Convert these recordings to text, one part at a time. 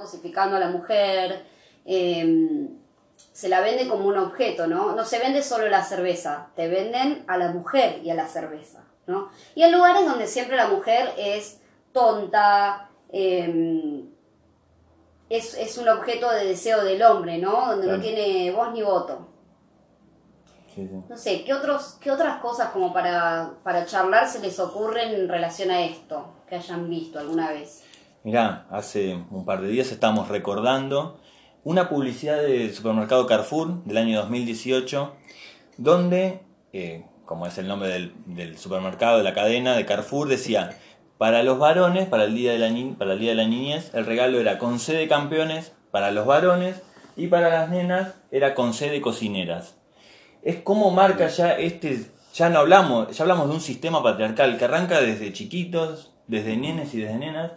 cosificando a la mujer, em, se la vende como un objeto, ¿no? No se vende solo la cerveza, te venden a la mujer y a la cerveza, ¿no? Y hay lugares donde siempre la mujer es tonta, em, es, un objeto de deseo del hombre, ¿no? Donde no tiene voz ni voto. No sé, ¿qué, otros, ¿qué otras cosas como para, para charlar se les ocurren en relación a esto que hayan visto alguna vez? Mirá, hace un par de días estábamos recordando una publicidad del supermercado Carrefour del año 2018, donde, eh, como es el nombre del, supermercado, de la cadena de Carrefour, decía, para los varones, para el, día de la para el Día de la Niñez, el regalo era con C de campeones para los varones y para las nenas era con C de cocineras es como marca ya este, ya no hablamos, ya hablamos de un sistema patriarcal que arranca desde chiquitos, desde nenes y desde nenas,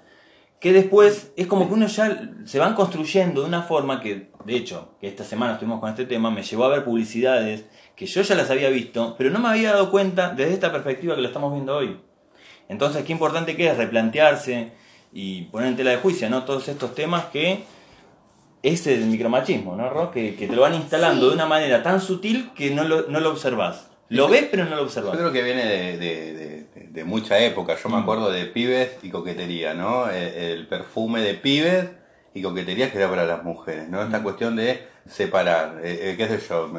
que después es como que uno ya se van construyendo de una forma que, de hecho, que esta semana estuvimos con este tema, me llevó a ver publicidades que yo ya las había visto, pero no me había dado cuenta desde esta perspectiva que lo estamos viendo hoy. Entonces, qué importante que es replantearse y poner en tela de juicio, ¿no? Todos estos temas que ese es el micromachismo, ¿no, Ro? Que, te lo van instalando de una manera tan sutil que no lo, no lo observas. Lo ves, pero no lo observas. Yo creo que viene de, mucha época. Yo me mm. acuerdo de pibes y coquetería, ¿no? El, perfume de pibes y coquetería que era para las mujeres, ¿no? Esta mm. cuestión de separar. Eh, eh, ¿Qué sé yo?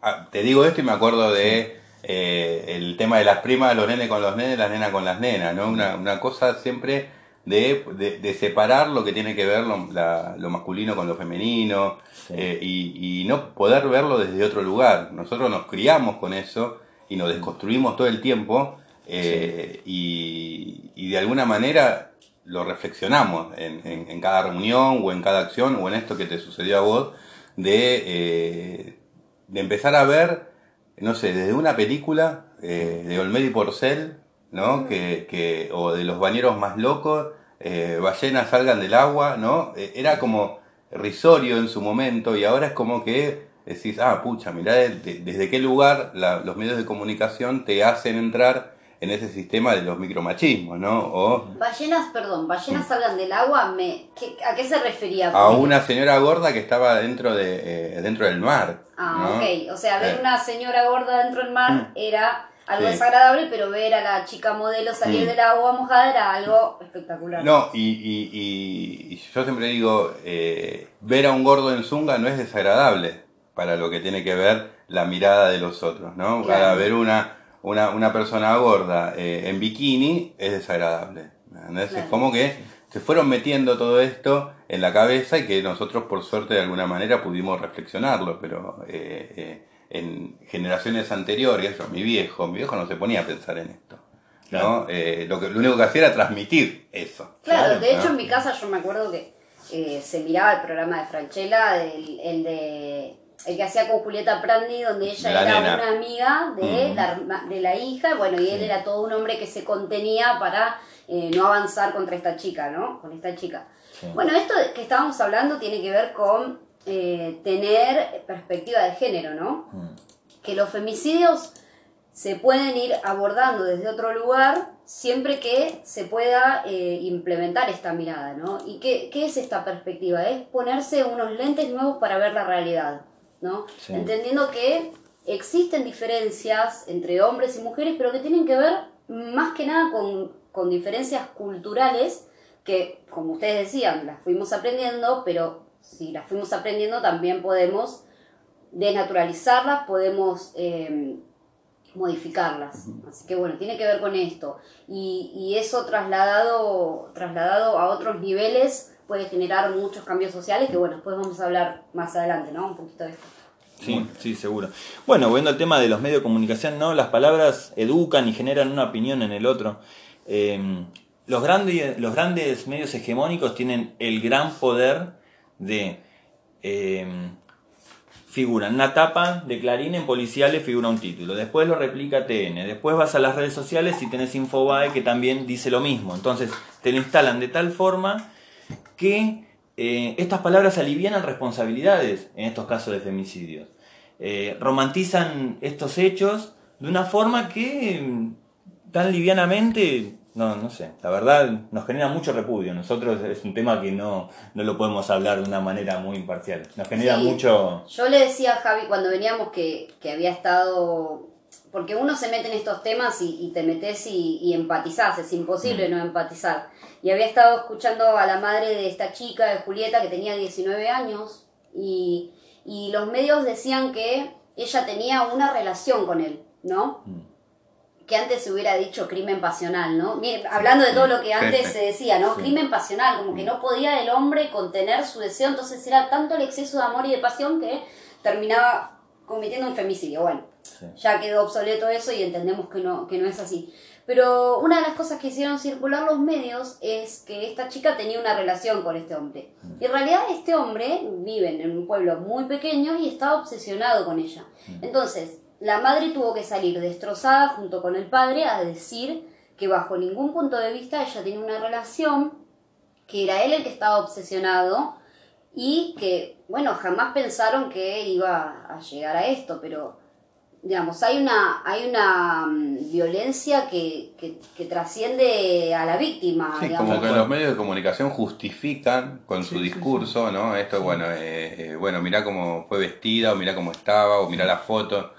Ah, te digo esto y me acuerdo de eh, el tema de las primas, los nenes con los nenes, las nenas con las nenas, ¿no? Una, una cosa siempre de, de, separar lo que tiene que ver lo, masculino con lo femenino eh, y, no poder verlo desde otro lugar. Nosotros nos criamos con eso y nos desconstruimos todo el tiempo eh, y, de alguna manera lo reflexionamos en, en, cada reunión o en cada acción o en esto que te sucedió a vos de, eh, de empezar a ver, no sé, desde una película de Olmedo y Porcel ¿no? Que, que, o de los bañeros más locos, eh, ballenas salgan del agua, ¿no? Eh, era como risorio en su momento y ahora es como que decís, ah, pucha, mirá desde qué lugar los medios de comunicación te hacen entrar en ese sistema de los micromachismos, ¿no? O, ballenas, perdón, ballenas salgan del agua, me, ¿a qué se refería? A una señora gorda que estaba dentro, de, eh, dentro del mar. Ah, ok, o sea, ver una señora gorda dentro del mar mm. era algo desagradable, pero ver a la chica modelo salir mm. del agua mojada era algo espectacular. No, y, y, y, yo siempre digo, eh, ver a un gordo en zunga no es desagradable para lo que tiene que ver la mirada de los otros, ¿no? Para ver una, una, una persona gorda eh, en bikini es desagradable. Es como que se fueron metiendo todo esto en la cabeza y que nosotros por suerte de alguna manera pudimos reflexionarlo, pero... Eh, eh en generaciones anteriores, mi viejo, mi viejo no se ponía a pensar en esto. ¿no? Eh, lo, que, lo único que hacía era transmitir eso. Claro, de hecho en mi casa yo me acuerdo que eh, se miraba el programa de Franchella, el, el de el que hacía con Julieta Prandi, donde ella era una amiga de, la, de la hija, bueno, y él era todo un hombre que se contenía para eh, no avanzar contra esta chica, ¿no? Con esta chica. Bueno, esto que estábamos hablando tiene que ver con eh, tener perspectiva de género, ¿no? Mm. Que los femicidios se pueden ir abordando desde otro lugar siempre que se pueda eh, implementar esta mirada, ¿no? ¿Y qué, es esta perspectiva? Es ponerse unos lentes nuevos para ver la realidad, ¿no? Entendiendo que existen diferencias entre hombres y mujeres, pero que tienen que ver más que nada con, con diferencias culturales que, como ustedes decían, las fuimos aprendiendo, pero si las fuimos aprendiendo, también podemos desnaturalizarlas, podemos eh, modificarlas. Así que bueno, tiene que ver con esto. Y, eso trasladado, trasladado a otros niveles puede generar muchos cambios sociales que bueno, después vamos a hablar más adelante, ¿no? Un poquito de esto. Sí, sí, seguro. Bueno, viendo el tema de los medios de comunicación, ¿no? Las palabras educan y generan una opinión en el otro. Eh, los, grandes, los grandes medios hegemónicos tienen el gran poder de eh, figura. En una tapa de Clarín en policiales figura un título, después lo replica TN, después vas a las redes sociales y tenés Infobae que también dice lo mismo, entonces te lo instalan de tal forma que eh, estas palabras alivianan responsabilidades en estos casos de femicidios, eh, romantizan estos hechos de una forma que tan livianamente no, no sé, la verdad nos genera mucho repudio. Nosotros es un tema que no, no lo podemos hablar de una manera muy imparcial. Nos genera mucho... Yo le decía a Javi cuando veníamos que, que había estado... Porque uno se mete en estos temas y, te metes y, y, empatizás, es imposible mm. no empatizar. Y había estado escuchando a la madre de esta chica, de Julieta, que tenía 19 años, y, y los medios decían que ella tenía una relación con él, ¿no? Mm que antes se hubiera dicho crimen pasional, ¿no? hablando de todo lo que antes se decía, ¿no? Crimen pasional, como que no podía el hombre contener su deseo, entonces era tanto el exceso de amor y de pasión que terminaba cometiendo un femicidio. Bueno, ya quedó obsoleto eso y entendemos que no, que no es así. Pero una de las cosas que hicieron circular los medios es que esta chica tenía una relación con este hombre. Y en realidad este hombre vive en un pueblo muy pequeño y estaba obsesionado con ella. Entonces, la madre tuvo que salir destrozada junto con el padre a decir que bajo ningún punto de vista ella tiene una relación, que era él el que estaba obsesionado y que, bueno, jamás pensaron que iba a llegar a esto, pero digamos, hay una, hay una mm, violencia que, que, trasciende a la víctima. Sí, como que los medios de comunicación justifican con su discurso, ¿no? Esto, bueno, eh, eh, bueno, mirá cómo fue vestida, o mirá cómo estaba, o mirá la foto.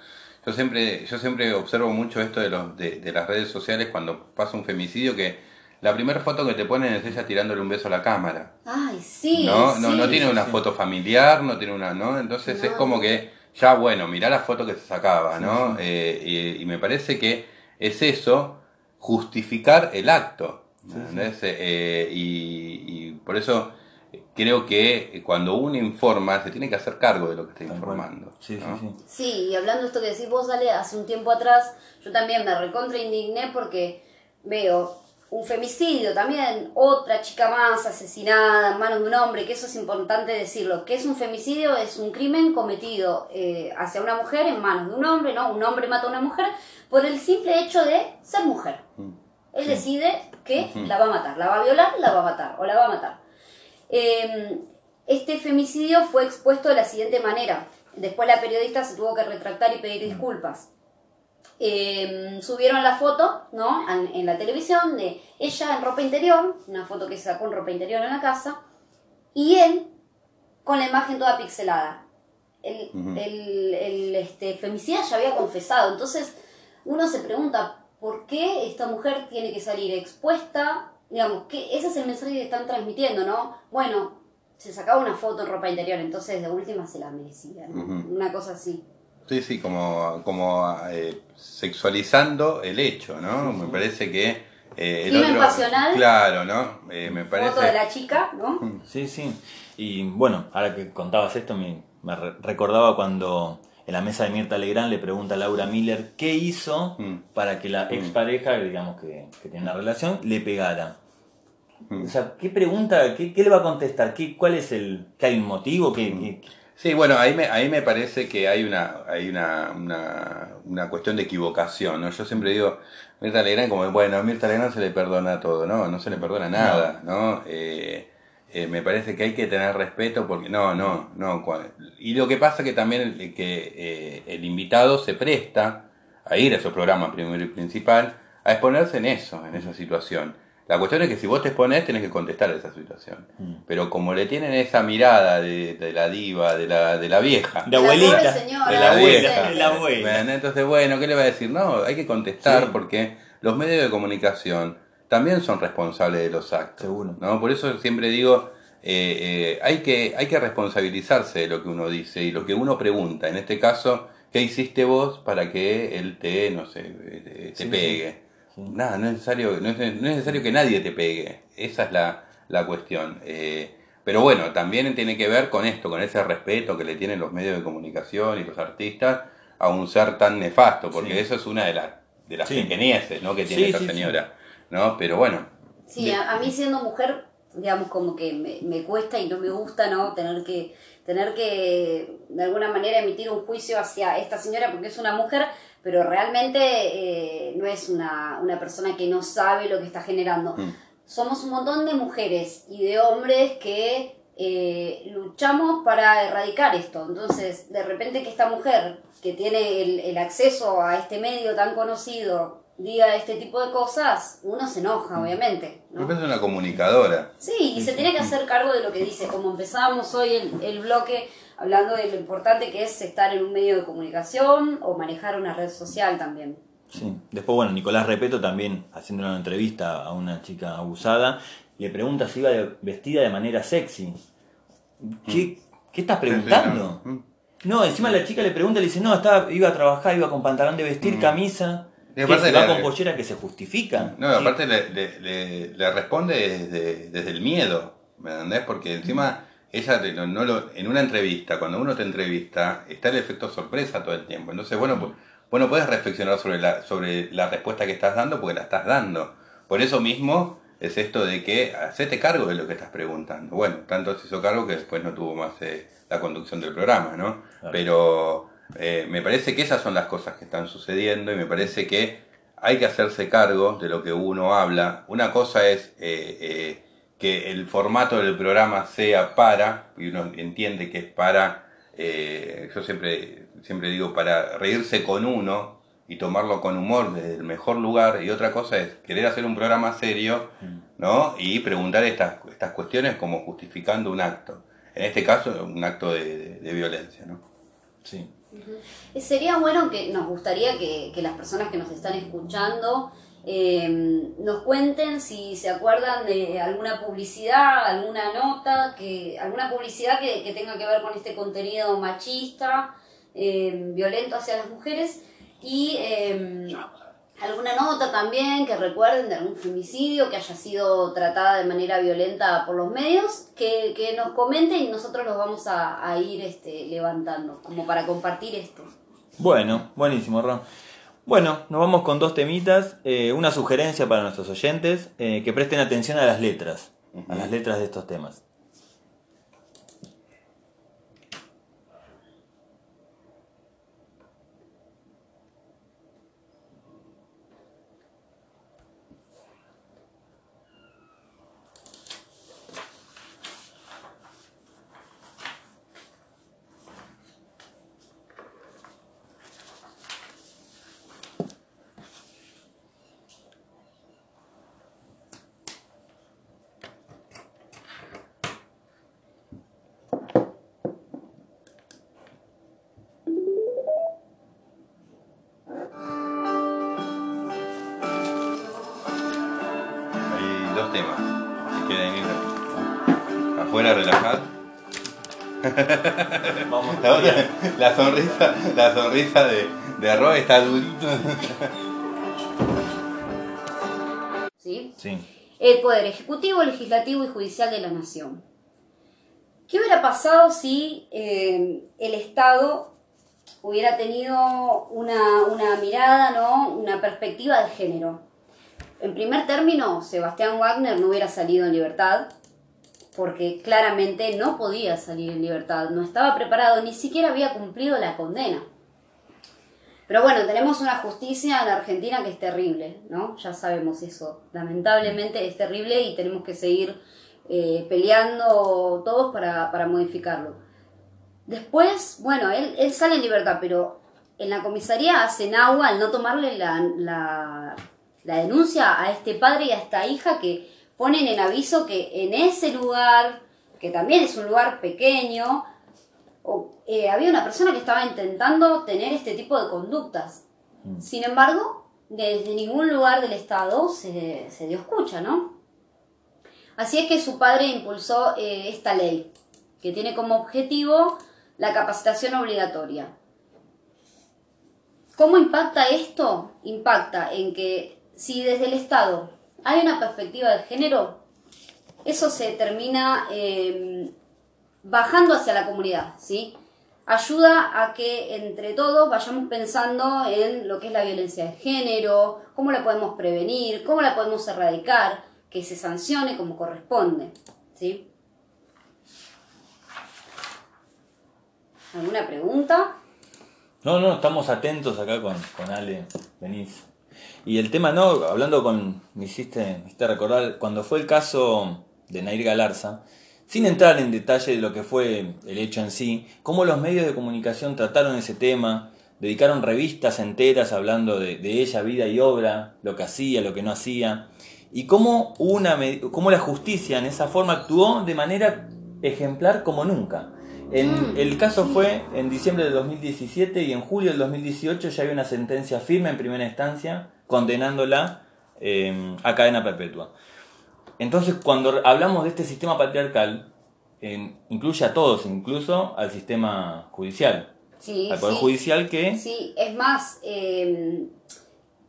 Yo siempre, yo siempre observo mucho esto de, los, de, las redes sociales cuando pasa un femicidio que la primera foto que te ponen es ella tirándole un beso a la cámara. Ay, sí. No, no, no tiene una foto familiar, no tiene una, ¿no? Entonces es como que ya, bueno, mirá la foto que se sacaba, ¿no? Eh, y, me parece que es eso, justificar el acto. Eh, y, y por eso creo que cuando uno informa se tiene que hacer cargo de lo que está informando. Sí, sí, sí. y hablando de esto que decís vos, Ale, hace un tiempo atrás, yo también me recontra indigné porque veo un femicidio también, otra chica más asesinada en manos de un hombre, que eso es importante decirlo, que es un femicidio, es un crimen cometido eh, hacia una mujer en manos de un hombre, ¿no? Un hombre mata a una mujer por el simple hecho de ser mujer. Mm. Él decide que la va a matar, la va a violar, la va a matar o la va a matar. Em, este femicidio fue expuesto de la siguiente manera. Después la periodista se tuvo que retractar y pedir disculpas. Em, subieron la foto, ¿no? En, la televisión de ella en ropa interior, una foto que se sacó en ropa interior en la casa, y él con la imagen toda pixelada. El, el, este, femicida ya había confesado, entonces uno se pregunta, ¿por qué esta mujer tiene que salir expuesta digamos, que ese es el mensaje que están transmitiendo, ¿no? Bueno, se sacaba una foto en ropa interior, entonces de última se la merecía, ¿no? Una cosa así. Sí, sí, como, como eh, sexualizando el hecho, ¿no? Me parece que... Eh, el otro, pasional. Claro, ¿no? Eh, me parece... Foto de la chica, ¿no? Sí, sí. Y bueno, ahora que contabas esto, me, me recordaba cuando en la mesa de Mirta Legrand le pregunta a Laura Miller qué hizo mm. para que la mm. expareja, digamos que, que tiene una relación, le pegara. Mm. O sea, ¿qué pregunta, qué, le va a contestar? ¿Qué, ¿Cuál es el, que hay un motivo? ¿Qué, Sí, bueno, ahí me, ahí me parece que hay una, hay una, una, cuestión de equivocación, ¿no? Yo siempre digo, Mirta Legrand como, bueno, a Mirta Legrand se le perdona todo, ¿no? No se le perdona nada, ¿no? Eh, eh, me parece que hay que tener respeto porque no, no, no. Y lo que pasa que también que eh, el invitado se presta a ir a su programa primero y principal a exponerse en eso, en esa situación. La cuestión es que si vos te expones tenés que contestar a esa situación. Mm. Pero como le tienen esa mirada de, la diva, de la, de la vieja. De abuelita. de la vieja. Entonces, bueno, ¿qué le va a decir? No, hay que contestar porque los medios de comunicación también son responsables de los actos. Seguro. ¿no? Por eso siempre digo, eh, eh, hay, que, hay que responsabilizarse de lo que uno dice y lo que uno pregunta. En este caso, ¿qué hiciste vos para que él te, no sé, eh, te, pegue? Nada, no es, necesario, no, es, necesario que nadie te pegue. Esa es la, la cuestión. pero bueno, también tiene que ver con esto, con ese respeto que le tienen los medios de comunicación y los artistas a un ser tan nefasto, porque eso es una de, las de las pequeñeces ¿no? que tiene esa señora. ¿No? Pero bueno. Sí, a, mí siendo mujer, digamos, como que me, me, cuesta y no me gusta, ¿no? Tener que, tener que, de alguna manera, emitir un juicio hacia esta señora porque es una mujer, pero realmente eh, no es una, una, persona que no sabe lo que está generando. Mm. Somos un montón de mujeres y de hombres que eh, luchamos para erradicar esto. Entonces, de repente que esta mujer que tiene el, el acceso a este medio tan conocido diga este tipo de cosas, uno se enoja, obviamente. ¿no? Es una comunicadora. Sí, y se tiene que hacer cargo de lo que dice. Como empezamos hoy el, el bloque hablando de lo importante que es estar en un medio de comunicación o manejar una red social también. Sí. Después, bueno, Nicolás Repeto también haciendo una entrevista a una chica abusada, le pregunta si iba vestida de manera sexy. ¿Qué, ¿qué estás preguntando? No, encima la chica le pregunta, le dice, no, estaba, iba a trabajar, iba con pantalón de vestir, mm. camisa. Y aparte va con pollera que se justifica. No, aparte le, le, responde desde, desde, el miedo, ¿me entendés? Porque encima ella no, lo, en una entrevista, cuando uno te entrevista, está el efecto sorpresa todo el tiempo. Entonces, bueno, pues, bueno puedes reflexionar sobre la, sobre la respuesta que estás dando porque la estás dando. Por eso mismo es esto de que hacete cargo de lo que estás preguntando. Bueno, tanto se hizo cargo que después no tuvo más eh, la conducción del programa, ¿no? Pero eh, me parece que esas son las cosas que están sucediendo y me parece que hay que hacerse cargo de lo que uno habla. Una cosa es eh, que el formato del programa sea para, y uno entiende que es para, yo siempre, siempre digo, para reírse con uno y tomarlo con humor desde el mejor lugar, y otra cosa es querer hacer un programa serio, mm. ¿no? Y preguntar estas, estas cuestiones como justificando un acto. En este caso, un acto de, violencia, ¿no? Sí. Sería bueno que nos gustaría que, las personas que nos están escuchando eh, nos cuenten si se acuerdan de alguna publicidad, alguna nota, que alguna publicidad que, tenga que ver con este contenido machista, eh, violento hacia las mujeres y eh, alguna nota también que recuerden de algún femicidio que haya sido tratada de manera violenta por los medios, que, nos comenten y nosotros los vamos a, ir este, levantando, como para compartir esto. Bueno, buenísimo, Ron. Bueno, nos vamos con dos temitas. Eh, una sugerencia para nuestros oyentes, eh, que presten atención a las letras, a las letras de estos temas. La, sonrisa, la sonrisa de, de está durito. ¿Sí? El Poder Ejecutivo, Legislativo y Judicial de la Nación. ¿Qué hubiera pasado si eh, el Estado hubiera tenido una, una mirada, ¿no? una perspectiva de género? En primer término, Sebastián Wagner no hubiera salido en libertad, porque claramente no podía salir en libertad, no estaba preparado, ni siquiera había cumplido la condena. Pero bueno, tenemos una justicia en Argentina que es terrible, ¿no? Ya sabemos eso. Lamentablemente es terrible y tenemos que seguir eh, peleando todos para, modificarlo. Después, bueno, él, sale en libertad, pero en la comisaría hacen agua al no tomarle la denuncia a este padre y a esta hija que ponen en aviso que en ese lugar, que también es un lugar pequeño, eh, había una persona que estaba intentando tener este tipo de conductas. Mm. Sin embargo, desde ningún lugar del Estado se, dio escucha, ¿no? Así es que su padre impulsó eh, esta ley, que tiene como objetivo la capacitación obligatoria. ¿Cómo impacta esto? Impacta en que si desde el Estado hay una perspectiva de género, eso se termina em, bajando hacia la comunidad, ¿sí? Ayuda a que entre todos vayamos pensando en lo que es la violencia de género, cómo la podemos prevenir, cómo la podemos erradicar, que se sancione como corresponde, ¿sí? ¿Alguna pregunta? No, no, estamos atentos acá con, con Ale. Venís. Y el tema, no, hablando con, me hiciste, recordar, cuando fue el caso de Nair Galarza, sin entrar en detalle de lo que fue el hecho en sí, cómo los medios de comunicación trataron ese tema, dedicaron revistas enteras hablando de, ella, vida y obra, lo que hacía, lo que no hacía, y cómo, una, cómo la justicia en esa forma actuó de manera ejemplar como nunca. En, mm, el caso fue en diciembre de 2017 y en julio del 2018 ya había una sentencia firme en primera instancia condenándola eh, a cadena perpetua. Entonces, cuando hablamos de este sistema patriarcal, incluye a todos, incluso al sistema judicial. Sí, al Poder Judicial que... Sí, es más, em,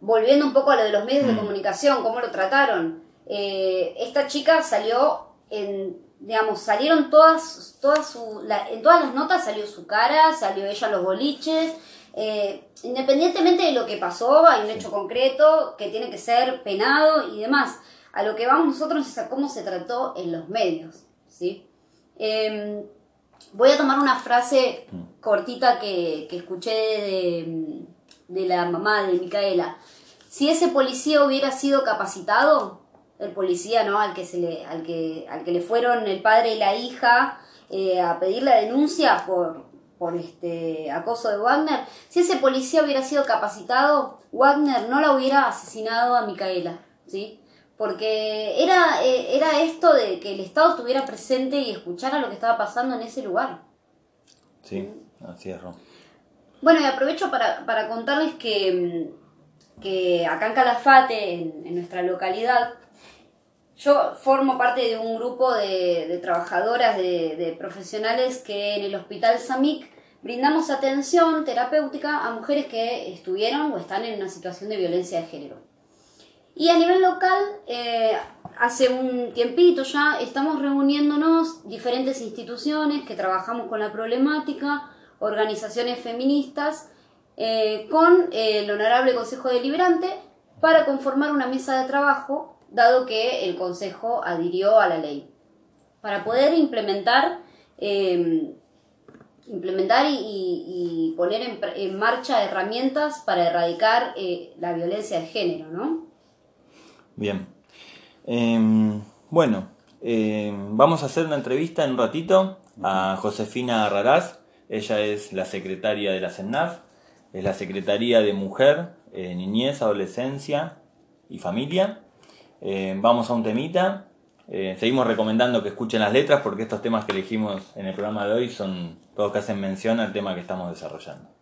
volviendo un poco a lo de los medios de mm. comunicación, cómo lo trataron. Eh, esta chica salió en, digamos, salieron todas, todas su, en todas las notas salió su cara, salió ella los boliches. Eh, independientemente de lo que pasó, hay un hecho concreto que tiene que ser penado y demás. A lo que vamos nosotros es a cómo se trató en los medios, ¿sí? Em, voy a tomar una frase mm. cortita que, escuché de, la mamá de Micaela. Si ese policía hubiera sido capacitado, el policía, ¿no? Al que se le, al que, al que le fueron el padre y la hija eh, a pedir la denuncia por, por este acoso de Wagner, si ese policía hubiera sido capacitado, Wagner no la hubiera asesinado a Micaela, ¿sí? porque era, eh, era esto de que el Estado estuviera presente y escuchara lo que estaba pasando en ese lugar. Sí, así es, Bueno, y aprovecho para, contarles que, que, acá en Calafate, en, nuestra localidad, yo formo parte de un grupo de, trabajadoras, de, profesionales que en el Hospital SAMIC brindamos atención terapéutica a mujeres que estuvieron o están en una situación de violencia de género. Y a nivel local, eh, hace un tiempito ya estamos reuniéndonos diferentes instituciones que trabajamos con la problemática, organizaciones feministas, eh, con el Honorable Consejo Deliberante para conformar una mesa de trabajo, dado que el Consejo adhirió a la ley, para poder implementar, em, implementar y, poner en, en, marcha herramientas para erradicar eh, la violencia de género, ¿no? Bien. Em, bueno, em, vamos a hacer una entrevista en un ratito a Josefina Raraz. Ella es la secretaria de la CENAF, es la Secretaría de Mujer, eh, Niñez, Adolescencia y Familia. Em, vamos a un temita. Eh, seguimos recomendando que escuchen las letras porque estos temas que elegimos en el programa de hoy son todos que hacen mención al tema que estamos desarrollando.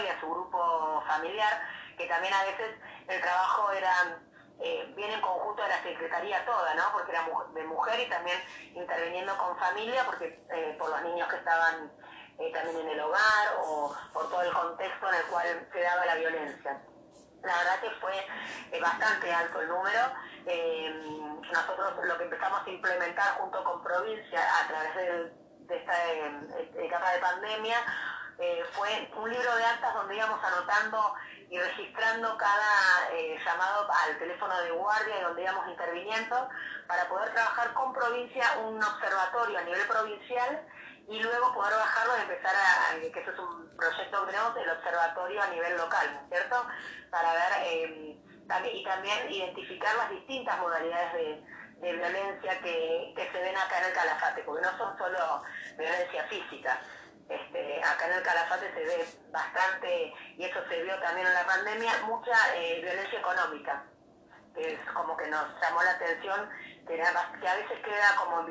Y a su grupo familiar, que también a veces el trabajo era eh, en conjunto de la secretaría toda, ¿no? Porque era de mujer y también interviniendo con familia, porque eh, por los niños que estaban eh, también en el hogar o por todo el contexto en el cual se daba la violencia. La verdad que fue bastante alto el número. nosotros lo que empezamos a implementar junto con provincia a través de, esta etapa de pandemia eh, fue un libro de actas donde íbamos anotando y registrando cada eh, llamado al teléfono de guardia y donde íbamos interviniendo para poder trabajar con provincia un observatorio a nivel provincial y luego poder bajarlo y empezar a, que eso es un proyecto que tenemos, el observatorio a nivel local, ¿cierto? Para ver eh, y también identificar las distintas modalidades de, de violencia que, que se ven acá en el Calafate, porque no son solo violencia física. Este, acá en el Calafate se ve bastante, y eso se vio también en la pandemia, mucha eh, violencia económica, que es como que nos llamó la atención, que, a veces queda como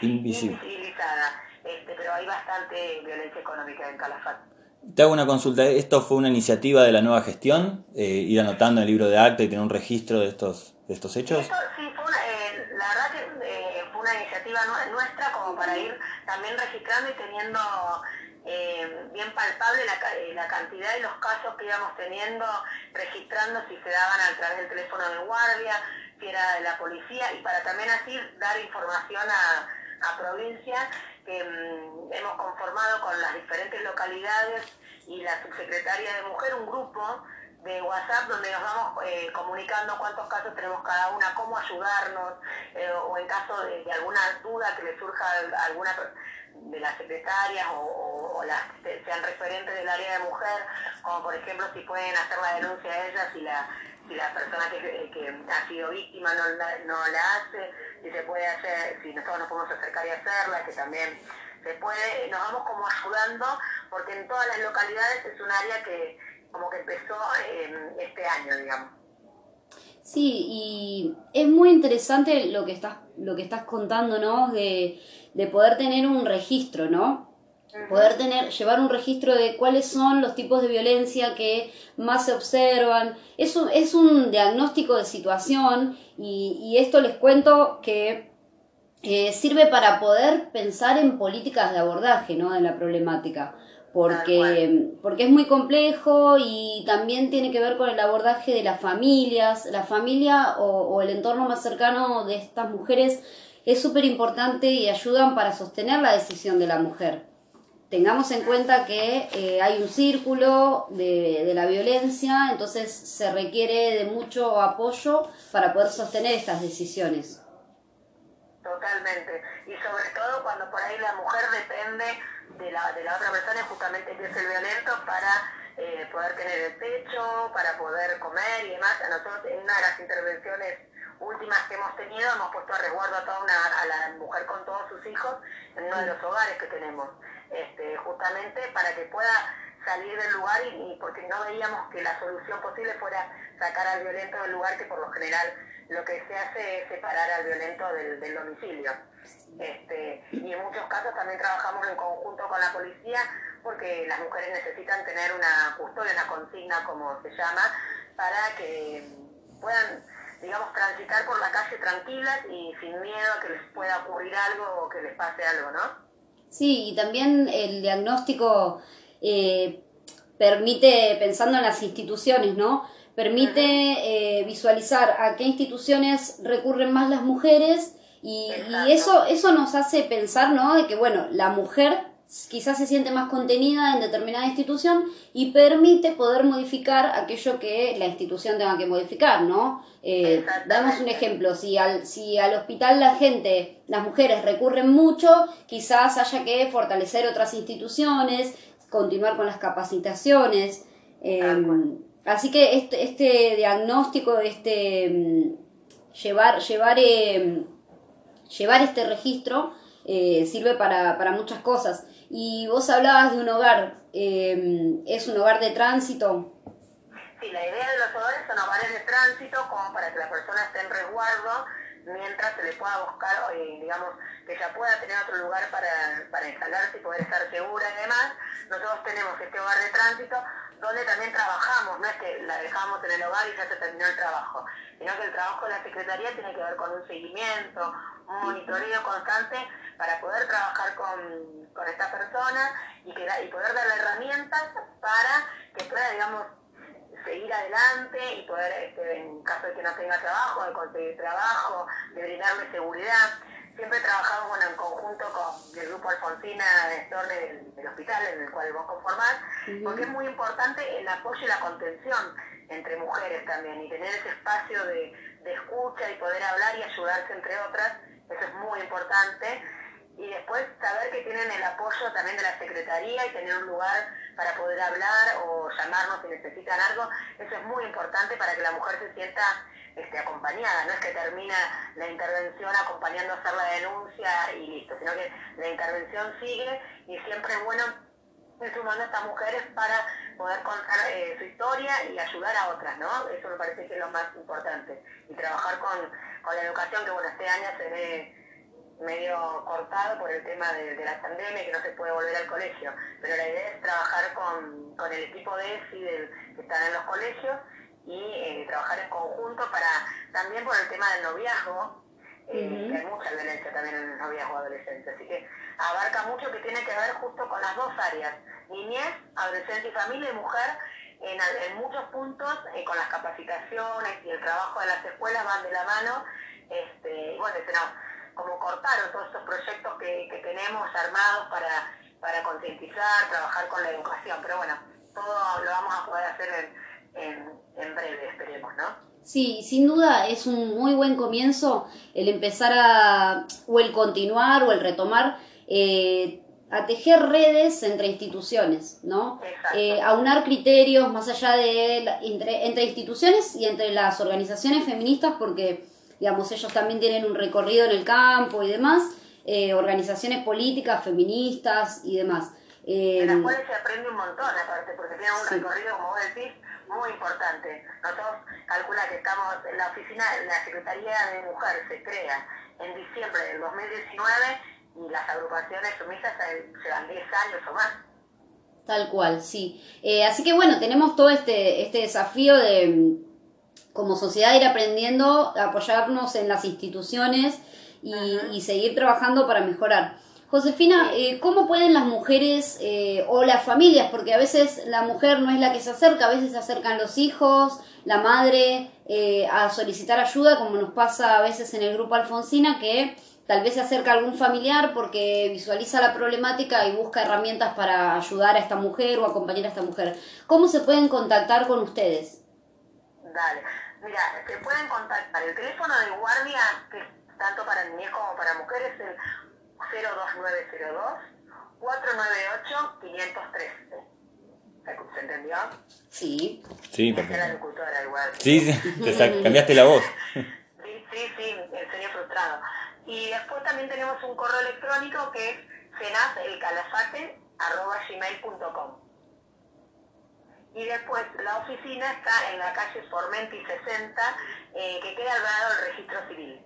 invisibilizada, este, pero hay bastante violencia económica en Calafate. Te hago una consulta. ¿Esto fue una iniciativa de la nueva gestión? Eh, ¿Ir anotando en el libro de acta y tener un registro de estos, de estos hechos? sí, fue una, eh, la verdad que eh, fue una iniciativa nuestra como para ir también registrando y teniendo bien palpable la, la, cantidad de los casos que íbamos teniendo, registrando si se daban a través del teléfono de guardia, era la policía, y para también así dar información a, a provincia que mm, hemos conformado con las diferentes localidades y la subsecretaria de Mujer un grupo de WhatsApp donde nos vamos eh, comunicando cuántos casos tenemos cada una, cómo ayudarnos, eh, o en caso de, alguna duda que le surja alguna de las secretarias o, las que sean referentes del área de mujer, como por ejemplo si pueden hacer la denuncia a ellas si la, si la persona que, ha sido víctima no no la hace, si se puede hacer, si nosotros nos podemos acercar y hacerla, que también se puede, nos vamos como ayudando, porque en todas las localidades es un área que como que empezó este año, digamos. Sí, y es muy interesante lo que estás, lo que estás contando, ¿no? De, de poder tener un registro, ¿no? Poder tener, llevar un registro de cuáles son los tipos de violencia que más se observan. Es un, es un diagnóstico de situación y, esto les cuento que eh, sirve para poder pensar en políticas de abordaje ¿no? de la problemática. Porque, porque es muy complejo y también tiene que ver con el abordaje de las familias. La familia o, o el entorno más cercano de estas mujeres es súper importante y ayudan para sostener la decisión de la mujer tengamos en cuenta que eh, hay un círculo de, de, la violencia, entonces se requiere de mucho apoyo para poder sostener estas decisiones. Totalmente. Y sobre todo cuando por ahí la mujer depende de la, de la otra persona, justamente que es el violento, para eh, poder tener el techo, para poder comer y demás. A nosotros en una de las intervenciones últimas que hemos tenido hemos puesto a resguardo a toda una, a la mujer con todos sus hijos en uno de los hogares que tenemos este, justamente para que pueda salir del lugar y, porque no veíamos que la solución posible fuera sacar al violento del lugar, que por lo general lo que se hace es separar al violento del, domicilio. Este, y en muchos casos también trabajamos en conjunto con la policía porque las mujeres necesitan tener una custodia, una consigna como se llama, para que puedan, digamos, transitar por la calle tranquilas y sin miedo a que les pueda ocurrir algo o que les pase algo, ¿no? Sí, y también el diagnóstico eh, permite, pensando en las instituciones, ¿no? Permite eh, visualizar a qué instituciones recurren más las mujeres y, y, eso, eso nos hace pensar, ¿no? De que, bueno, la mujer quizás se siente más contenida en determinada institución y permite poder modificar aquello que la institución tenga que modificar, ¿no? Eh, damos un ejemplo, si al, si al hospital la gente, las mujeres recurren mucho, quizás haya que fortalecer otras instituciones, continuar con las capacitaciones. Em, así que este, este diagnóstico, este em, llevar, llevar, em, llevar este registro eh, sirve para, para muchas cosas. Y vos hablabas de un hogar, eh, ¿es un hogar de tránsito? Sí, la idea de los hogares son hogares de tránsito como para que la persona esté en resguardo mientras se le pueda buscar, eh, digamos, que ella pueda tener otro lugar para, para instalarse y poder estar segura y demás. Nosotros tenemos este hogar de tránsito donde también trabajamos, no es que la dejamos en el hogar y ya se terminó el trabajo, sino que el trabajo de la Secretaría tiene que ver con un seguimiento, un monitoreo constante para poder trabajar con, con esta persona y, poder darle herramientas para que pueda, digamos, seguir adelante y poder, este, en caso de que no tenga trabajo, de conseguir trabajo, de brindarle seguridad. Siempre trabajamos bueno, en conjunto con el grupo Alfonsina de del, del, hospital en el cual vos conformás, porque es muy importante el apoyo y la contención entre mujeres también y tener ese espacio de, de escucha y poder hablar y ayudarse entre otras, eso es muy importante. Y después saber que tienen el apoyo también de la Secretaría y tener un lugar para poder hablar o llamarnos si necesitan algo, eso es muy importante para que la mujer se sienta este, acompañada, no es que termina la intervención acompañando a hacer la denuncia y listo, sino que la intervención sigue y siempre es bueno ir sumando a estas mujeres para poder contar eh, su historia y ayudar a otras, ¿no? Eso me parece que es lo más importante. Y trabajar con, con la educación, que bueno, este año se ve medio cortado por el tema de, la pandemia que no se puede volver al colegio. Pero la idea es trabajar con, con el equipo de ESI del, que están en los colegios y eh, trabajar en conjunto para también por el tema del noviazgo, eh, que hay mucha violencia también en el noviazgo adolescente. Así que abarca mucho que tiene que ver justo con las dos áreas, niñez, adolescente y familia y mujer. En, en muchos puntos, eh, con las capacitaciones y el trabajo de las escuelas van de la mano. Este, bueno, no, como cortaron todos estos proyectos que, que tenemos armados para, para concientizar, trabajar con la educación. Pero bueno, todo lo vamos a poder hacer en, en, en breve, esperemos, ¿no? Sí, sin duda es un muy buen comienzo el empezar a, o el continuar o el retomar, eh, a tejer redes entre instituciones, ¿no? Eh, aunar criterios más allá de, entre, entre instituciones y entre las organizaciones feministas, porque digamos, ellos también tienen un recorrido en el campo y demás, eh, organizaciones políticas, feministas y demás. De las cuales se aprende un montón, aparte, porque tienen un recorrido, como vos decís, muy importante. Nosotros calcula que estamos, en la oficina, la Secretaría de Mujer se crea en diciembre del 2019 y las agrupaciones sumisas llevan 10 años o más. Tal cual, sí. Eh, así que bueno, tenemos todo este, este desafío de como sociedad ir aprendiendo, apoyarnos en las instituciones y, seguir trabajando para mejorar. Josefina, eh, ¿cómo pueden las mujeres eh, o las familias, porque a veces la mujer no es la que se acerca, a veces se acercan los hijos, la madre, eh, a solicitar ayuda, como nos pasa a veces en el grupo Alfonsina, que tal vez se acerca algún familiar porque visualiza la problemática y busca herramientas para ayudar a esta mujer o acompañar a esta mujer. ¿Cómo se pueden contactar con ustedes? Dale. Mira, se pueden contactar. El teléfono de guardia, que tanto para niñez como para mujeres, es el 02902 498 513. ¿Se entendió? Sí. Sí, porque... la locutora igual. Sí, sí, te cambiaste la voz. Sí, sí, sí, sería frustrado. Y después también tenemos un correo electrónico que es cenaselcalafate.gmail.com y después la oficina está en la calle Formenti 60, eh, que queda al lado del registro civil.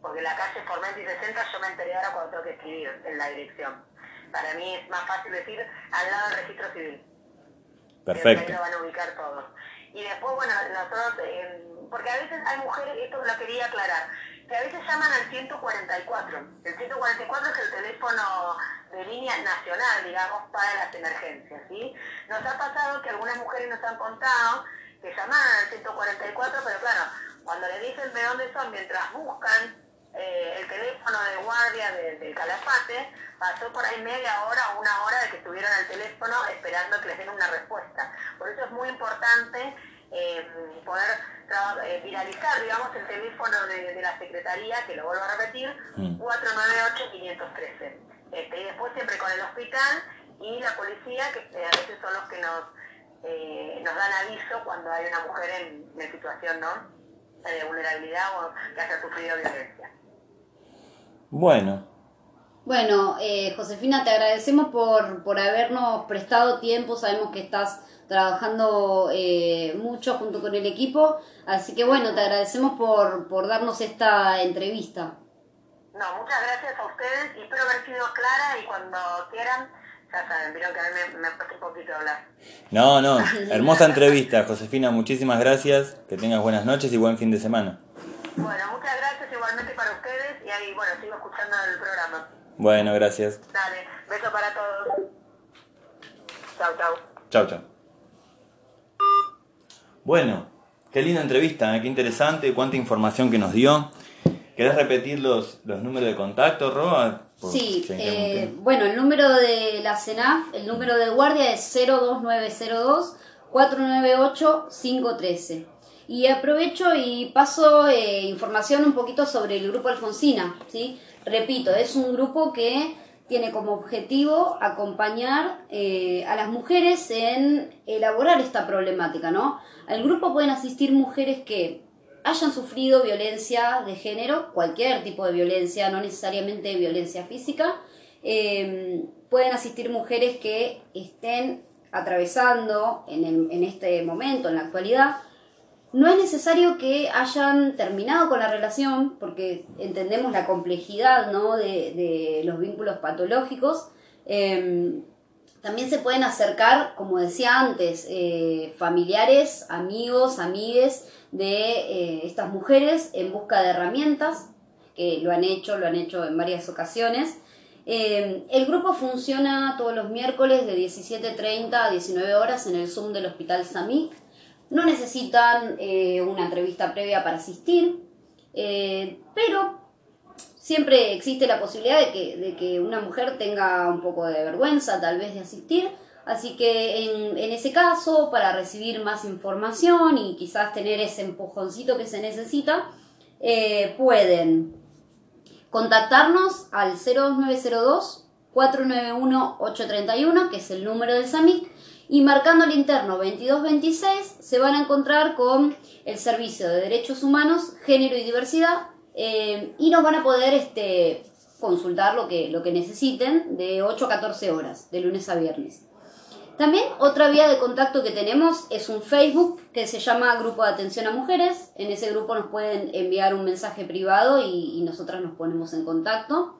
Porque la calle Formenti 60 yo me enteré ahora cuando tengo que escribir en la dirección. Para mí es más fácil decir al lado del registro civil. Perfecto. Ahí lo van a ubicar todos. Y después, bueno, nosotros, eh, porque a veces hay mujeres, esto lo quería aclarar, que a veces llaman al 144. El 144 es el teléfono de línea nacional, digamos, para las emergencias, ¿sí? Nos ha pasado que algunas mujeres nos han contado que llamaban al 144, pero claro, cuando le dicen de dónde son, mientras buscan eh, el teléfono de guardia del Calafate, pasó por ahí media hora o una hora de que estuvieron al teléfono esperando que les den una respuesta. Por eso es muy importante eh, poder eh, viralizar, digamos, el teléfono de, la Secretaría, que lo vuelvo a repetir, 498-513. Mm. Este, y después siempre con el hospital y la policía, que a veces son los que nos, nos dan aviso cuando hay una mujer en, en situación ¿no? Vulnerabilidad o que haya sufrido violencia. Bueno. Bueno, eh, Josefina, te agradecemos por, por habernos prestado tiempo. Sabemos que estás trabajando eh, mucho junto con el equipo. Así que bueno, te agradecemos por, por darnos esta entrevista. No, muchas gracias a ustedes y espero haber sido clara y cuando quieran, ya saben, vieron que a mí me, me cuesta un poquito hablar. No, no, hermosa entrevista, Josefina, muchísimas gracias, que tengas buenas noches y buen fin de semana. Bueno, muchas gracias igualmente para ustedes y ahí, bueno, sigo escuchando el programa. Bueno, gracias. Dale, beso para todos. Chau, chau. Chau, chau. Bueno, qué linda entrevista, ¿eh? qué interesante, cuánta información que nos dio. ¿Querés repetir los, los números de contacto, Roa? Sí, eh, bueno, el número de la CENAF, el número de guardia es 02902 498 513. Y aprovecho y paso eh, información un poquito sobre el grupo Alfonsina, ¿sí? Repito, es un grupo que tiene como objetivo acompañar eh, a las mujeres en elaborar esta problemática, ¿no? Al grupo pueden asistir mujeres que hayan sufrido violencia de género, cualquier tipo de violencia, no necesariamente violencia física. Em, pueden asistir mujeres que estén atravesando en, en este momento, en la actualidad, no es necesario que hayan terminado con la relación, porque entendemos la complejidad ¿no? de, los vínculos patológicos. Em, también se pueden acercar, como decía antes, eh, familiares, amigos, amigues de eh, estas mujeres en busca de herramientas, que lo han hecho, lo han hecho en varias ocasiones. Em, el grupo funciona todos los miércoles de 17.30 a 19 horas en el Zoom del Hospital SAMIC no necesitan eh, una entrevista previa para asistir, eh, pero siempre existe la posibilidad de que, de que, una mujer tenga un poco de vergüenza tal vez de asistir. Así que en, ese caso, para recibir más información y quizás tener ese empujoncito que se necesita, eh, pueden contactarnos al 0902 491 831, que es el número del SAMIC, y marcando el interno 2226 se van a encontrar con el Servicio de Derechos Humanos, Género y Diversidad eh, y nos van a poder este, consultar lo que, lo que necesiten de 8 a 14 horas, de lunes a viernes. También otra vía de contacto que tenemos es un Facebook que se llama Grupo de Atención a Mujeres. En ese grupo nos pueden enviar un mensaje privado y, y nosotras nos ponemos en contacto.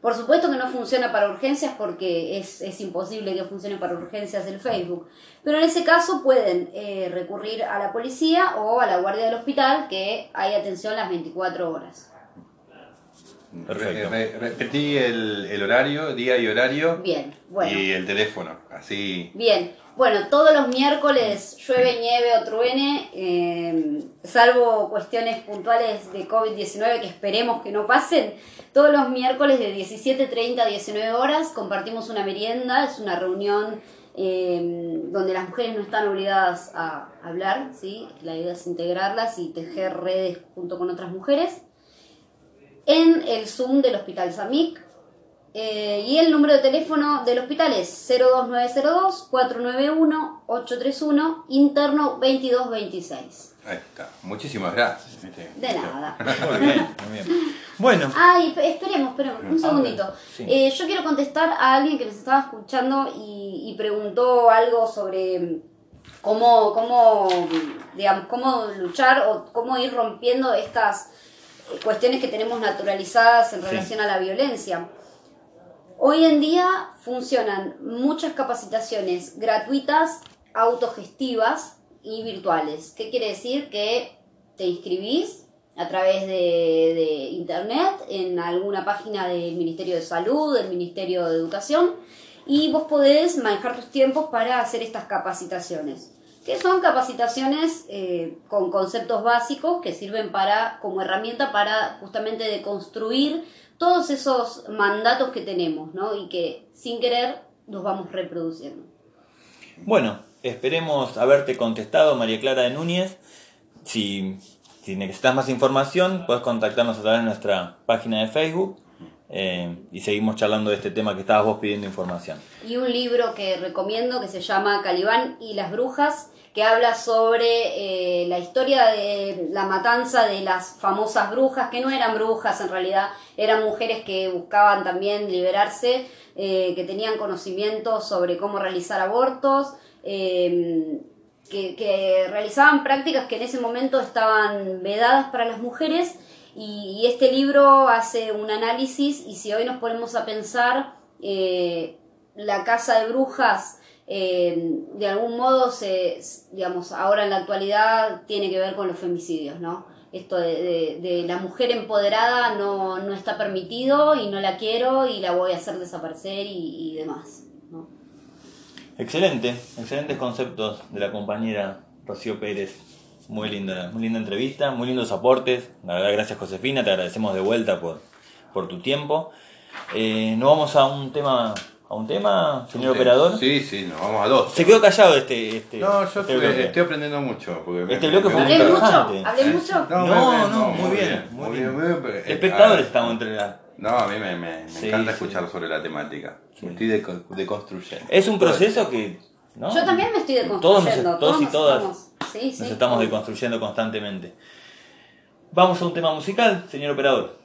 Por supuesto que no funciona para urgencias porque es, imposible que funcione para urgencias el Facebook. Pero en ese caso pueden eh, recurrir a la policía o a la guardia del hospital que hay atención las 24 horas. Perfecto. repetí el, el, horario, día y horario. Bien, bueno. Y el teléfono, así. Bien, bueno, todos los miércoles llueve, nieve o truene, eh, salvo cuestiones puntuales de COVID-19 que esperemos que no pasen. Todos los miércoles de 17.30 a 19 horas compartimos una merienda, es una reunión eh, donde las mujeres no están obligadas a hablar, ¿sí? la idea es integrarlas y tejer redes junto con otras mujeres. En el Zoom del Hospital SAMIC, eh, y el número de teléfono del hospital es 02902-491-831, interno 2226. Ahí está. Muchísimas gracias. De nada. muy bien, muy bien. Bueno. Ay, esperemos, esperemos, un segundito. Eh, yo quiero contestar a alguien que nos estaba escuchando y, preguntó algo sobre cómo, cómo, digamos, cómo luchar o cómo ir rompiendo estas cuestiones que tenemos naturalizadas en relación a la violencia. Hoy en día funcionan muchas capacitaciones gratuitas, autogestivas y virtuales. ¿Qué quiere decir? Que te inscribís a través de, internet en alguna página del Ministerio de Salud, del Ministerio de Educación, y vos podés manejar tus tiempos para hacer estas capacitaciones que son capacitaciones eh, con conceptos básicos que sirven para como herramienta para justamente deconstruir todos esos mandatos que tenemos, ¿no? Y que sin querer los vamos reproduciendo. Bueno, esperemos haberte contestado, María Clara de Núñez. Si, si necesitas más información, puedes contactarnos a través de nuestra página de Facebook. Eh, y seguimos charlando de este tema que estabas vos pidiendo información. Y un libro que recomiendo que se llama Calibán y las brujas, que habla sobre eh, la historia de la matanza de las famosas brujas, que no eran brujas en realidad, eran mujeres que buscaban también liberarse, eh, que tenían conocimiento sobre cómo realizar abortos, em, que, realizaban prácticas que en ese momento estaban vedadas para las mujeres. Y, este libro hace un análisis y si hoy nos ponemos a pensar, eh, la casa de brujas eh, de algún modo se, digamos, ahora en la actualidad tiene que ver con los femicidios, ¿no? Esto de, la mujer empoderada no, no, está permitido y no la quiero y la voy a hacer desaparecer y, demás, ¿no? Excelente, excelentes conceptos de la compañera Rocío Pérez. Muy linda, muy linda entrevista, muy lindos aportes. La verdad, gracias Josefina, te agradecemos de vuelta por, por tu tiempo. Eh, nos vamos a un tema a un tema, señor operador? Sí, sí, nos vamos a dos. Se quedó callado este. este no, yo este estoy, aprendiendo mucho. Porque este bloque fue muy interesante. ¿Hablé mucho? No, no, muy, bien, muy bien. Muy Espectadores estamos entre la... No, a mí me, me, encanta escuchar sobre la temática. Me estoy deconstruyendo. Es un proceso que. Yo también me estoy deconstruyendo. Todos, todos, y todas sí, sí, nos estamos deconstruyendo constantemente. Vamos a un tema musical, señor operador.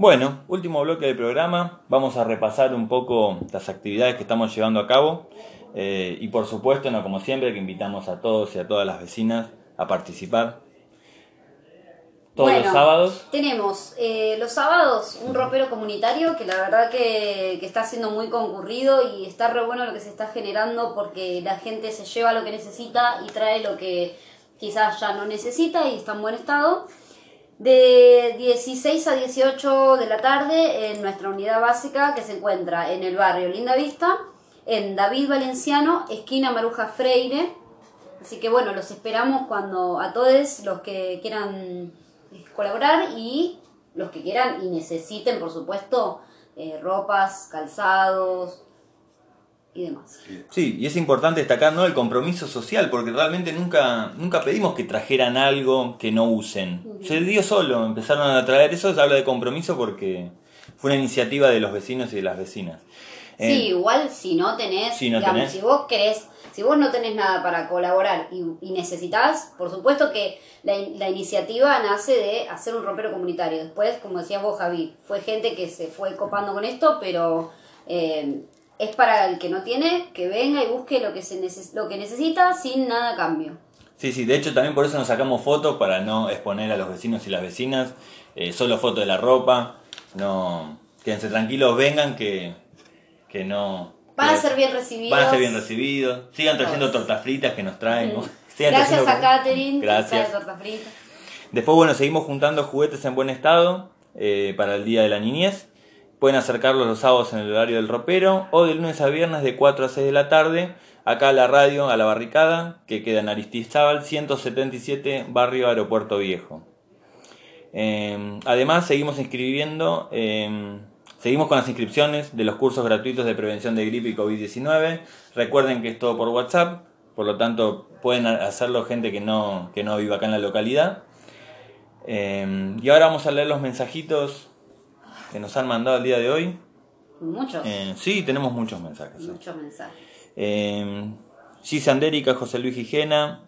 Bueno, último bloque del programa. Vamos a repasar un poco las actividades que estamos llevando a cabo. Eh, y por supuesto, no como siempre, que invitamos a todos y a todas las vecinas a participar. Todos los sábados. Tenemos eh, los sábados un ropero comunitario que la verdad que, que, está siendo muy concurrido y está re bueno lo que se está generando porque la gente se lleva lo que necesita y trae lo que quizás ya no necesita y está en buen estado de 16 a 18 de la tarde en nuestra unidad básica que se encuentra en el barrio Linda Vista, en David Valenciano, esquina Maruja Freire. Así que bueno, los esperamos cuando a todos los que quieran colaborar y los que quieran y necesiten, por supuesto, eh, ropas, calzados, y demás. Sí, y es importante destacar ¿no? el compromiso social, porque realmente nunca, nunca pedimos que trajeran algo que no usen. Se dio solo, empezaron a traer eso, se habla de compromiso porque fue una iniciativa de los vecinos y de las vecinas. Sí, eh, igual si no tenés, si digamos, si vos querés, si vos no tenés nada para colaborar y, necesitas, por supuesto que la, la, iniciativa nace de hacer un ropero comunitario. Después, como decías vos, Javi, fue gente que se fue copando con esto, pero eh, es para el que no tiene, que venga y busque lo que, se lo que necesita sin nada a cambio. Sí, sí, de hecho también por eso nos sacamos fotos para no exponer a los vecinos y las vecinas, eh, solo fotos de la ropa, no, quédense tranquilos, vengan que, que no... Van a ser bien recibidos. Van a ser bien recibidos, sigan trayendo tortas fritas que nos traen. Gracias a Catherine, gracias. tortas fritas. Después, bueno, seguimos juntando juguetes en buen estado eh, para el Día de la Niñez. Pueden acercarlos los sábados en el horario del ropero o de lunes a viernes de 4 a 6 de la tarde, acá a la radio, a la barricada, que queda en Aristizábal 177, barrio Aeropuerto Viejo. Em, además, seguimos inscribiendo, em, seguimos con las inscripciones de los cursos gratuitos de prevención de gripe y COVID-19. Recuerden que es todo por WhatsApp, por lo tanto pueden hacerlo gente que no, que no viva acá en la localidad. Em, y ahora vamos a leer los mensajitos que nos han mandado el día de hoy. Muchos. Eh, sí, tenemos muchos mensajes. Muchos mensajes. Eh, José Luis Gijena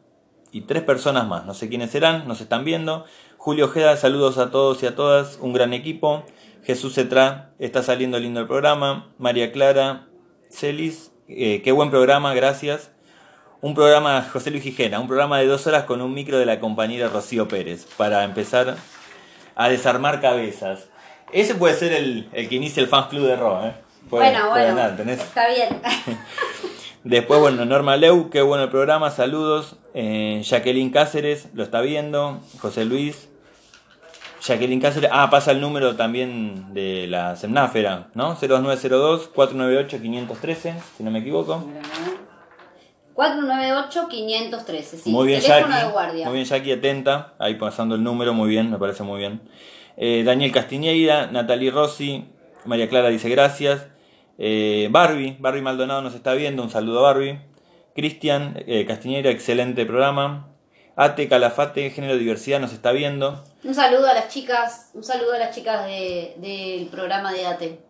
y tres personas más. No sé quiénes serán, nos están viendo. Julio Ojeda, saludos a todos y a todas. Un gran equipo. Jesús Cetra, está saliendo lindo el programa. María Clara, Celis, eh, qué buen programa, gracias. Un programa, José Luis Gijena, un programa de dos horas con un micro de la compañera Rocío Pérez, para empezar a desarmar cabezas. Ese puede ser el, que inicia el fans club de Ro, ¿eh? bueno, bueno, está bien. Después, bueno, Norma Leu, qué bueno el programa, saludos. Eh, Jacqueline Cáceres, lo está viendo. José Luis. Jacqueline Cáceres, ah, pasa el número también de la semnáfera, ¿no? 0902-498-513, si no me equivoco. 498-513, sí. Muy bien, Jackie. Muy bien, Jackie, atenta. Ahí pasando el número, muy bien, me parece muy bien. Eh, Daniel Castiñeira, Natalie Rossi, María Clara dice gracias. Eh, Barbie, Barbie Maldonado nos está viendo, un saludo a Barbie. Cristian eh, Castiñeira, excelente programa. Ate Calafate, Género Diversidad, nos está viendo. Un saludo a las chicas, un saludo a las chicas del programa de Ate.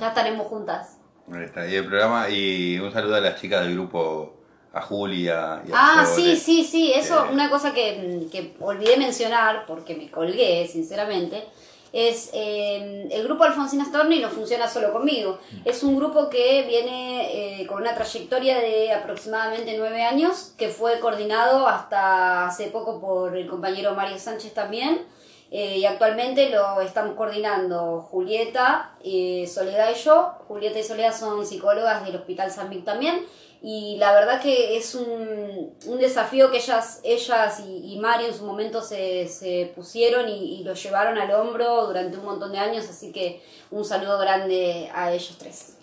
Ya estaremos juntas. Ahí está, y el programa, y un saludo a las chicas del grupo a Julia y a Ah, sí, sí, sí, eso, una cosa que, que, olvidé mencionar, porque me colgué, sinceramente, es eh, el grupo Alfonsina Storni no funciona solo conmigo. Es un grupo que viene eh, con una trayectoria de aproximadamente nueve años, que fue coordinado hasta hace poco por el compañero Mario Sánchez también. Eh, y actualmente lo estamos coordinando Julieta, Soledad y yo. Julieta y Soledad son psicólogas del Hospital San Vic también y la verdad que es un, un desafío que ellas, ellas y, Mario en su momento se, se pusieron y, lo llevaron al hombro durante un montón de años, así que un saludo grande a ellos tres.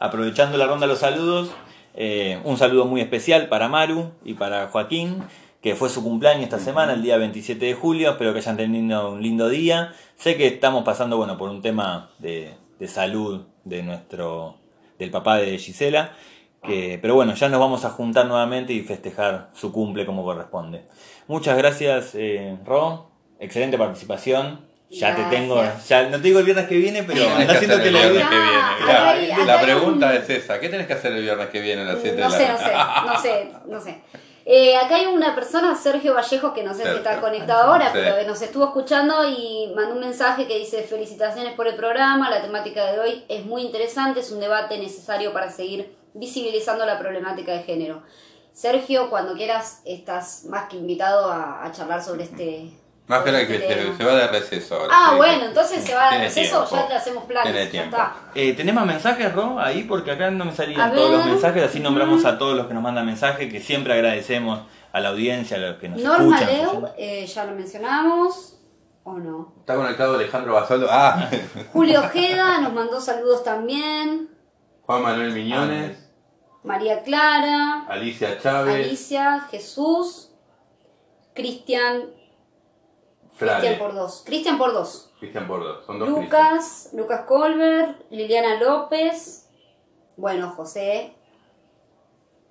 Aprovechando la ronda de los saludos, eh, un saludo muy especial para Maru y para Joaquín, que fue su cumpleaños esta semana, el día 27 de julio, espero que hayan tenido un lindo día. Sé que estamos pasando bueno, por un tema de, de salud de nuestro, del papá de Gisela, pero bueno, ya nos vamos a juntar nuevamente y festejar su cumple como corresponde. Muchas gracias, eh, Ro. Excelente participación. Ya te tengo, ya no te digo el viernes que viene, pero anda haciendo que el viernes que viene. la pregunta es esa, ¿qué tenés que hacer el viernes que viene a las 7 de la sé, No sé, no sé, no sé. Eh, acá hay una persona, Sergio Vallejo, que no sé si está conectado ahora, pero nos estuvo escuchando y mandó un mensaje que dice felicitaciones por el programa, la temática de hoy es muy interesante, es un debate necesario para seguir visibilizando la problemática de género. Sergio, cuando quieras, estás más que invitado a, charlar sobre este. Más que este se, va de receso ahora. Ah, bueno, entonces se va de receso, ya te hacemos planes. Ya está. Eh, ¿Tenés más mensajes, Ro? Ahí, porque acá no me salían todos los mensajes, así nombramos a todos los que nos mandan mensajes, que siempre agradecemos a la audiencia, a los que nos Norma escuchan. Leo, eh, ya lo mencionamos. ¿O no? Está conectado Alejandro Basaldo. Ah. Julio Ojeda nos mandó saludos también. Juan Manuel Miñones. María Clara. Alicia Chávez. Alicia, Jesús. Cristian. Cristian por dos. Cristian por dos. Cristian por dos. Son dos Lucas. Lucas Colbert. Liliana López. Bueno, José.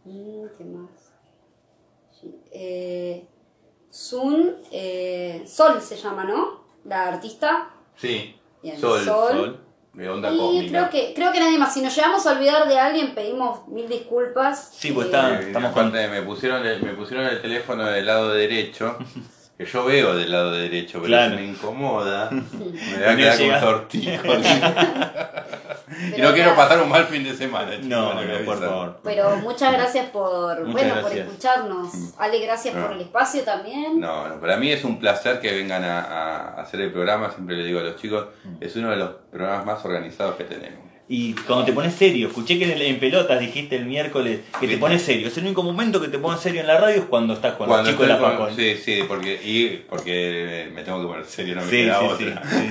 Mm, ¿Qué más? Eh, Sun. Eh, Sol se llama, ¿no? La artista. Sí. Sol. Sol y creo que creo que nadie más. Si nos llegamos a olvidar de alguien, pedimos mil disculpas. Sí, pues está, estamos con... me pusieron el, me pusieron el teléfono del lado derecho. Que yo veo del lado derecho, pero me incomoda. Me da a quedar con y no quiero pasar un mal fin de semana. No, no, por favor. Pero muchas gracias por, bueno, por escucharnos. Mm. Ale, gracias por el espacio también. No, no, para mí es un placer que vengan a, a hacer el programa. Siempre le digo a los chicos, mm. es uno de los programas más organizados que tenemos. Y cuando te pones serio, escuché que en, pelotas dijiste el miércoles que te pones serio. Es el único momento que te pones serio en la radio es cuando estás con los chicos de la facultad. Sí, sí, porque, y porque me tengo que poner serio, no me sí, queda sí, otra. Sí,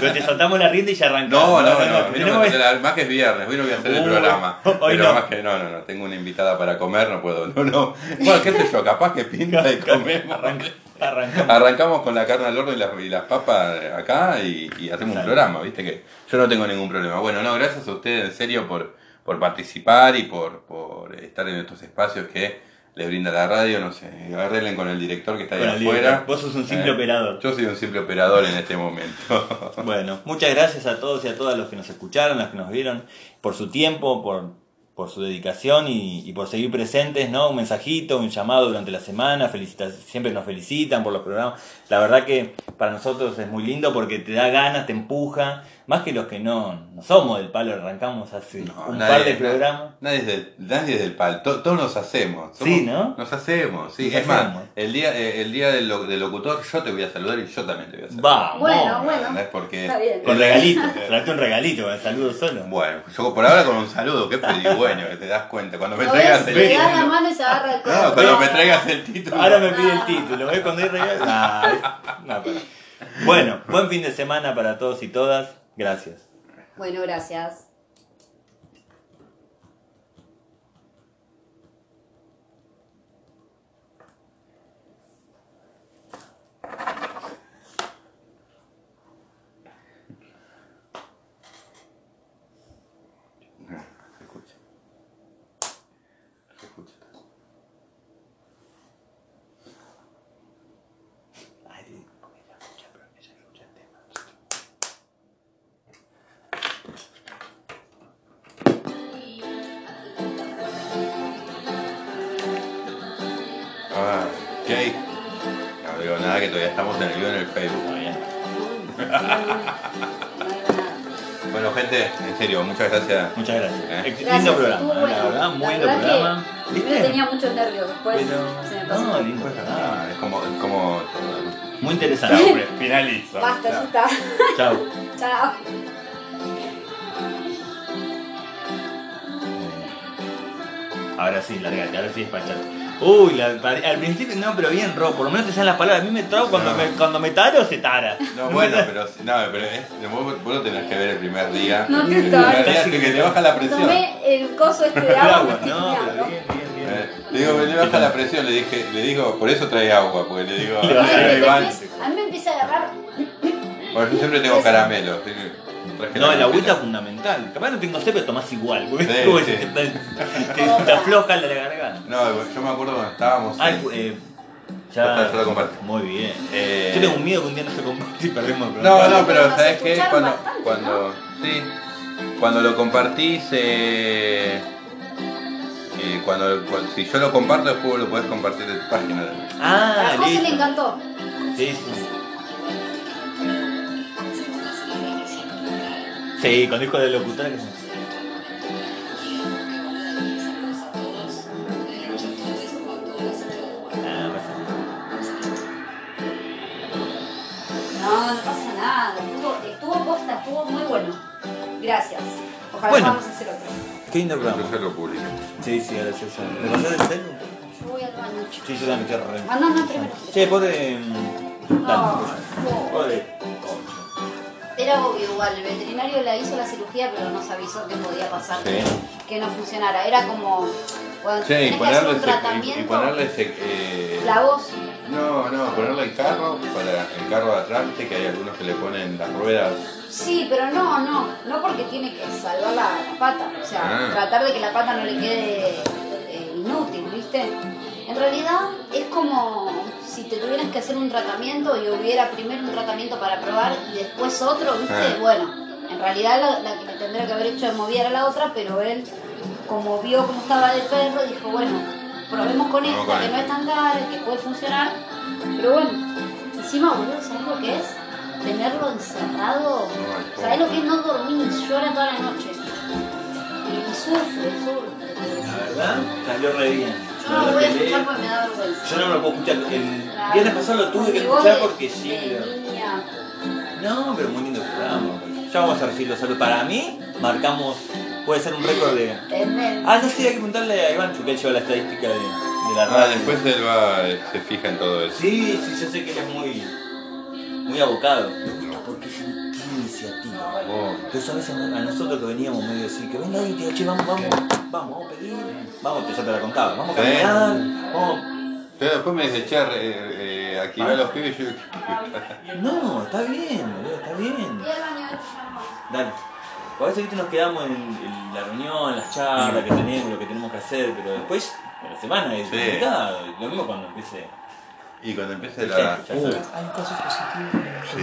Pero te soltamos la rienda y ya arrancamos. No, no, no. no, más que es viernes, hoy no voy a hacer el uh, programa. Hoy pero más que no, no, no. Tengo una invitada para comer, no puedo. No, no. Bueno, qué sé yo, capaz que pinta y comemos. Arrancamos. con la carne al horno y las, papas acá y, hacemos un programa, viste que yo no tengo ningún problema. Bueno, no, gracias a ustedes en serio por, por participar y por, por estar en estos espacios que les brinda la radio, no sé, arreglen con el director que está ahí afuera. Vos sos un simple eh, operador. Yo soy un simple operador en este momento. bueno, muchas gracias a todos y a todas los que nos escucharon, los que nos vieron, por su tiempo, por por su dedicación y, por seguir presentes, ¿no? Un mensajito, un llamado durante la semana, siempre nos felicitan por los programas. La verdad que para nosotros es muy lindo porque te da ganas, te empuja, más que los que no, no somos del palo, arrancamos hace un par de programas. Nadie es del, nadie del palo, todos nos hacemos. sí, ¿no? Nos hacemos, sí. es más, el día, eh, el día del, locutor yo te voy a saludar y yo también te voy a saludar. Vamos. Bueno, bueno. Es porque... Está bien. Con regalito, traete un regalito, el saludo solo. Bueno, yo por ahora con un saludo, qué pedigüeño, que te das cuenta. Cuando me traigas el título. la mano y se agarra el No, cuando me traigas el título. Ahora me pide el título, ¿ves? Cuando hay regalo. no, Bueno, buen fin de semana para todos y todas. Gracias. Bueno, gracias. Muy interesante. finalizo. Basta, ya está. Chao. Chao. Ahora sí, largate, ahora sí despachate. Uy, la- al principio no, pero bien rojo, por lo menos te salen las palabras. A mí me trago cuando, No. me, cuando me taro, se tara. No, bueno, pero, no, pero es, vos, vos lo tenés que ver el primer día. No te El primer día que te baja la presión. Tomé el coso este de agua. no, pero bien, bien, bien. Eh, Le digo, le baja la presión, le dije, le digo, por eso trae agua, porque le digo, Le Iván, bueno, yo siempre tengo caramelo. así que traje No, el la agüita es fundamental. Capaz no tengo sed, pero tomás igual. porque Sí, es como sí. te, te- te afloja la garganta. No, yo me acuerdo cuando estábamos. Ah, en- eh, Ya ya. está, ya lo comparto. Muy bien. Eh, Yo tengo un miedo que un día no se comparte y perdemos el No, programa. no, pero Nos ¿sabes qué? Cuando, bastante, cuando, sí, cuando lo compartís, eh, eh, cuando, cuando- si yo lo comparto, después lo podés compartir en tu página. Ah, A José le encantó. Sí, sí. Sí, con disco de locutora que se... Ah, nada. No, no pasa nada. Estuvo, estuvo posta, estuvo muy bueno. Gracias. Ojalá Bueno. podamos hacer otro. Qué lindo programa. Yo lo publico. Sí, sí, ahora sí. sí. ¿Me pasás el celu? Yo voy al baño. Sí, yo también estoy re... Mandame primero. Che, pobre... mm, Dale. No, Pobre... Era obvio igual, el veterinario le hizo la cirugía pero nos avisó que podía pasar Sí. que no funcionara. Era como cuando Sí, y tenés que hacer ponerle, un tratamiento, y, ponerle eh, la voz. No, no, ponerle el carro, para el carro de atrás, que hay algunos que le ponen las ruedas. Sí, pero no, no, no porque tiene que salvar la, la pata, o sea, Ah. tratar de que la pata no le quede eh, inútil, ¿viste? En realidad es como si te tuvieras que hacer un tratamiento y hubiera primero un tratamiento para probar y después otro, ¿viste? Ah. Bueno, en realidad la, la que tendría que haber hecho de movida era la otra, pero él, como vio cómo estaba de perro, dijo, bueno, probemos con esta, que no es tan cara, que puede funcionar, pero bueno, encima, boludo, ¿sabes lo que es? Tenerlo encerrado, ¿sabes lo que es no dormir? Llora toda la noche. Y sufre, sufre. La verdad, salió re bien. Yo no lo voy a escuchar porque me da vergüenza. Yo no me lo puedo escuchar. El viernes pasado lo tuve que escuchar porque sí. No, pero muy lindo programa. Ya vamos a recibir los saludos. Para mí, marcamos. Puede ser un récord de. Ah, no sé, hay que preguntarle a Iván que él lleva la estadística de, de la Ah, radio. después él va, se fija en todo eso. Sí, sí, yo sé que él es muy. muy abocado. Eso a veces a nosotros que veníamos medio así, que venga alguien y te diga, che, vamos, vamos, vamos, vamos a pedir. Vamos, que ya te la contaba, vamos a Sí. caminar, vamos. Pero después me dice, che, eh, eh, aquí Ah. van los pibes y yo... No, está bien, boludo, está bien. Dale. A veces ¿viste? nos quedamos en, en la reunión, las charlas que tenemos, lo que tenemos que hacer, pero después, en la semana es Sí. complicado. Lo mismo cuando empiece. Y cuando empiece la... Ya sabes. Hay cosas positivas.